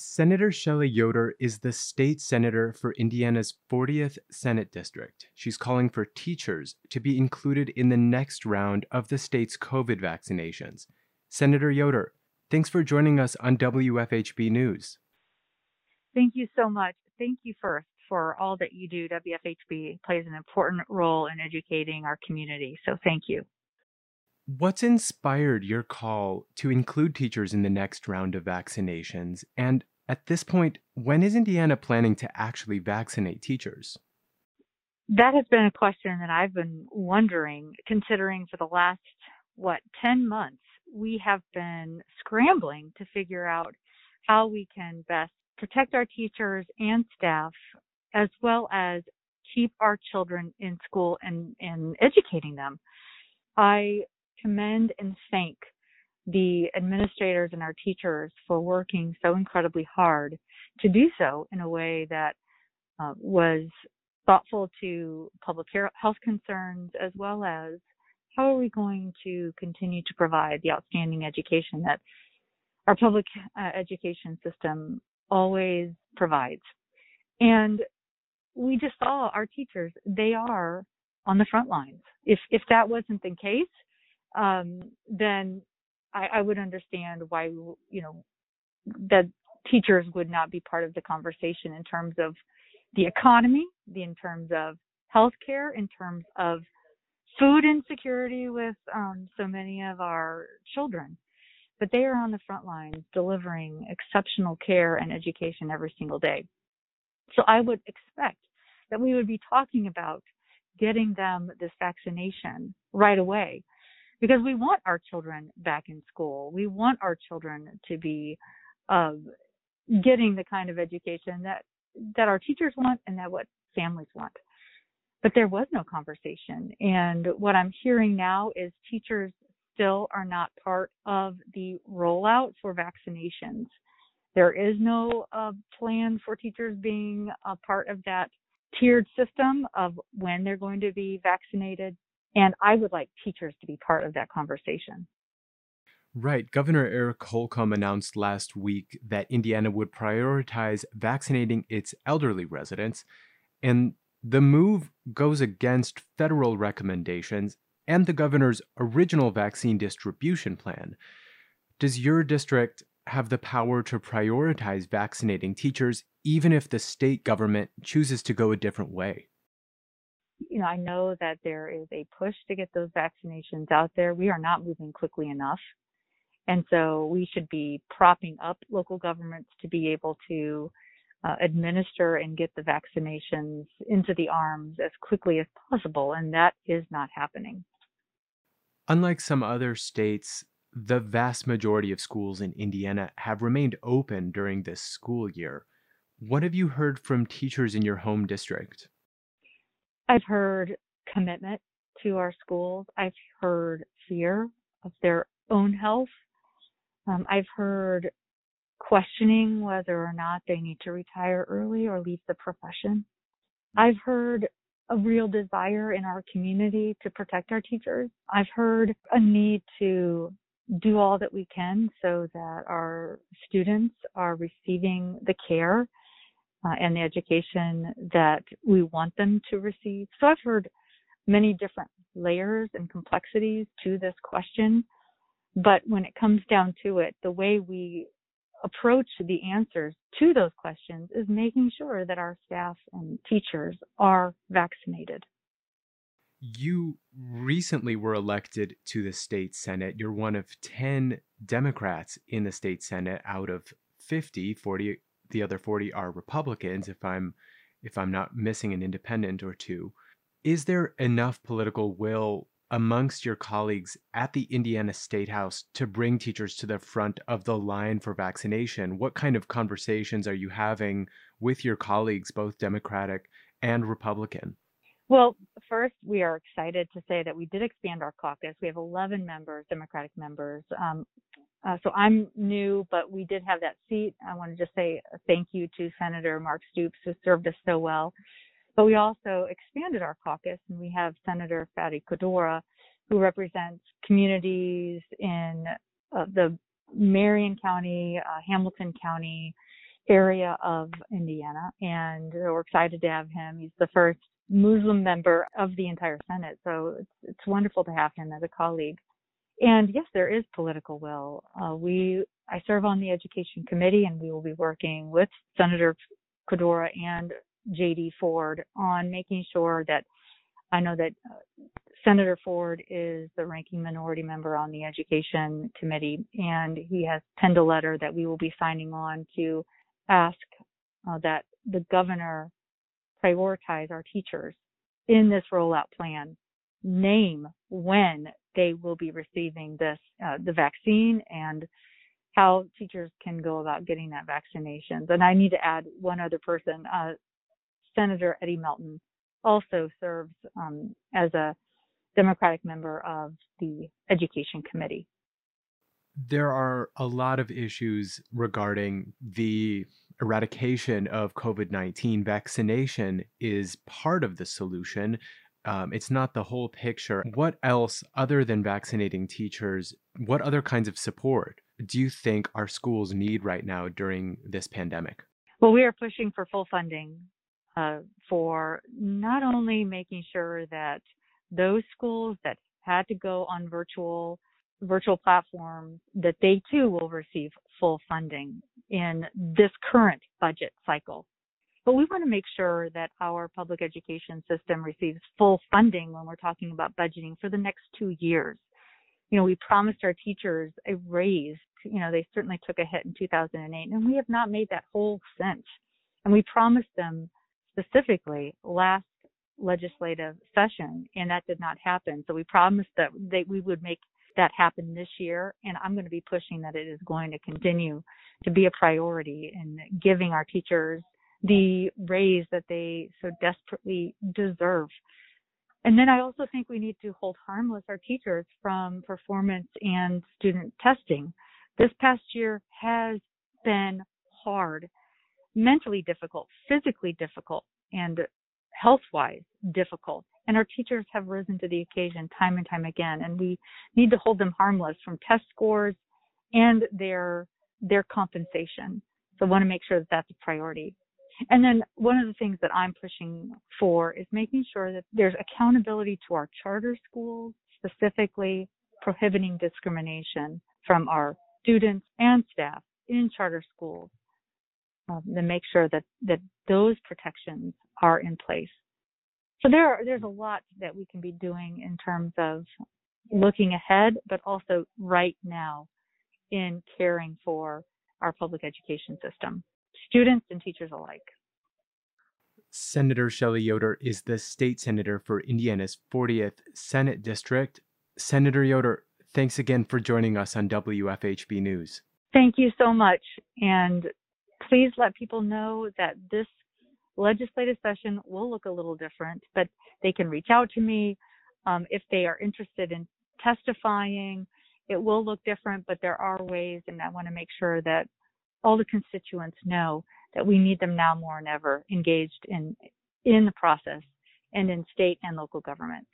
Senator Shelli Yoder is the state senator for Indiana's 40th Senate District. She's calling for teachers to be included in the next round of the state's COVID vaccinations. Senator Yoder, thanks for joining us on WFHB News. Thank you so much. Thank you first for all that you do. WFHB plays an important role in educating our community. So thank you. What's inspired your call to include teachers in the next round of vaccinations? And at this point, when is Indiana planning to actually vaccinate teachers? That has been a question that I've been wondering, considering for the last, what, 10 months, we have been scrambling to figure out how we can best protect our teachers and staff, as well as keep our children in school and, and educating them. I commend and thank the administrators and our teachers for working so incredibly hard to do so in a way that uh, was thoughtful to public health concerns as well as how are we going to continue to provide the outstanding education that our public uh, education system always provides. And we just saw our teachers, they are on the front lines. If if that wasn't the case, um, then I, I would understand why you know that teachers would not be part of the conversation in terms of the economy, in terms of healthcare, in terms of food insecurity with um, so many of our children. But they are on the front lines delivering exceptional care and education every single day. So I would expect that we would be talking about getting them this vaccination right away because we want our children back in school. We want our children to be uh, getting the kind of education that that our teachers want and that what families want. But there was no conversation, and what I'm hearing now is teachers still are not part of the rollout for vaccinations. There is no uh, plan for teachers being a part of that tiered system of when they're going to be vaccinated and I would like teachers to be part of that conversation. Right. Governor Eric Holcomb announced last week that Indiana would prioritize vaccinating its elderly residents. And the move goes against federal recommendations and the governor's original vaccine distribution plan. Does your district have the power to prioritize vaccinating teachers even if the state government chooses to go a different way? You know, I know that there is a push to get those vaccinations out there. We are not moving quickly enough. And so we should be propping up local governments to be able to uh, administer and get the vaccinations into the arms as quickly as possible. And that is not happening. Unlike some other states, the vast majority of schools in Indiana have remained open during this school year. What have you heard from teachers in your home district? I've heard commitment to our schools. I've heard fear of their own health. Um, I've heard questioning whether or not they need to retire early or leave the profession. I've heard a real desire in our community to protect our teachers. I've heard a need to do all that we can so that our students are receiving the care uh, and the education that we want them to receive. So I've heard many different layers and complexities to this question. But when it comes down to it, the way we approach the answers to those questions is making sure that our staff and teachers are vaccinated. You recently were elected to the state senate. You're one of 10 Democrats in the state senate out of 50, 40 the other 40 are Republicans if I'm if I'm not missing an independent or two. Is there enough political will amongst your colleagues at the Indiana State House to bring teachers to the front of the line for vaccination? What kind of conversations are you having with your colleagues, both Democratic and Republican? Well, first, we are excited to say that we did expand our caucus. We have 11 members, Democratic members. Um, uh, so I'm new, but we did have that seat. I want to just say thank you to Senator Mark Stoops, who served us so well. But we also expanded our caucus, and we have Senator Fady Qaddoura, who represents communities in uh, the Marion County, uh, Hamilton County, area of Indiana, and we're excited to have him. He's the first Muslim member of the entire Senate, so it's, it's wonderful to have him as a colleague. And yes, there is political will. Uh, we I serve on the Education Committee, and we will be working with Senator Qaddoura and J.D. Ford on making sure that I know that uh, Senator Ford is the ranking minority member on the Education Committee, and he has penned a letter that we will be signing on to ask uh, that the governor prioritize our teachers in this rollout plan, name when they will be receiving this uh, the vaccine and how teachers can go about getting that vaccination. And I need to add one other person, uh, Senator Eddie Melton also serves um, as a Democratic member of the Education Committee. There are a lot of issues regarding the eradication of COVID 19. Vaccination is part of the solution. Um, it's not the whole picture. What else, other than vaccinating teachers, what other kinds of support do you think our schools need right now during this pandemic? Well, we are pushing for full funding uh, for not only making sure that those schools that had to go on virtual virtual platforms that they too will receive full funding in this current budget cycle. But we want to make sure that our public education system receives full funding when we're talking about budgeting for the next two years. You know, we promised our teachers a raise. You know, they certainly took a hit in 2008, and we have not made that whole since. And we promised them specifically last legislative session, and that did not happen. So we promised that they, we would make that happen this year, and I'm going to be pushing that it is going to continue to be a priority in giving our teachers the raise that they so desperately deserve. And then I also think we need to hold harmless our teachers from performance and student testing. This past year has been hard, mentally difficult, physically difficult, and health wise difficult. And our teachers have risen to the occasion time and time again. And we need to hold them harmless from test scores and their their compensation. So I want to make sure that that's a priority. And then one of the things that I'm pushing for is making sure that there's accountability to our charter schools, specifically prohibiting discrimination from our students and staff in charter schools um, to make sure that, that those protections are in place. So there are, there's a lot that we can be doing in terms of looking ahead, but also right now in caring for our public education system, students and teachers alike. Senator Shelli Yoder is the state senator for Indiana's 40th Senate District. Senator Yoder, thanks again for joining us on WFHB News. Thank you so much. And please let people know that this legislative session will look a little different, but they can reach out to me um, if they are interested in testifying. It will look different, but there are ways, and I want to make sure that all the constituents know that we need them now more than ever engaged in in the process and in state and local government.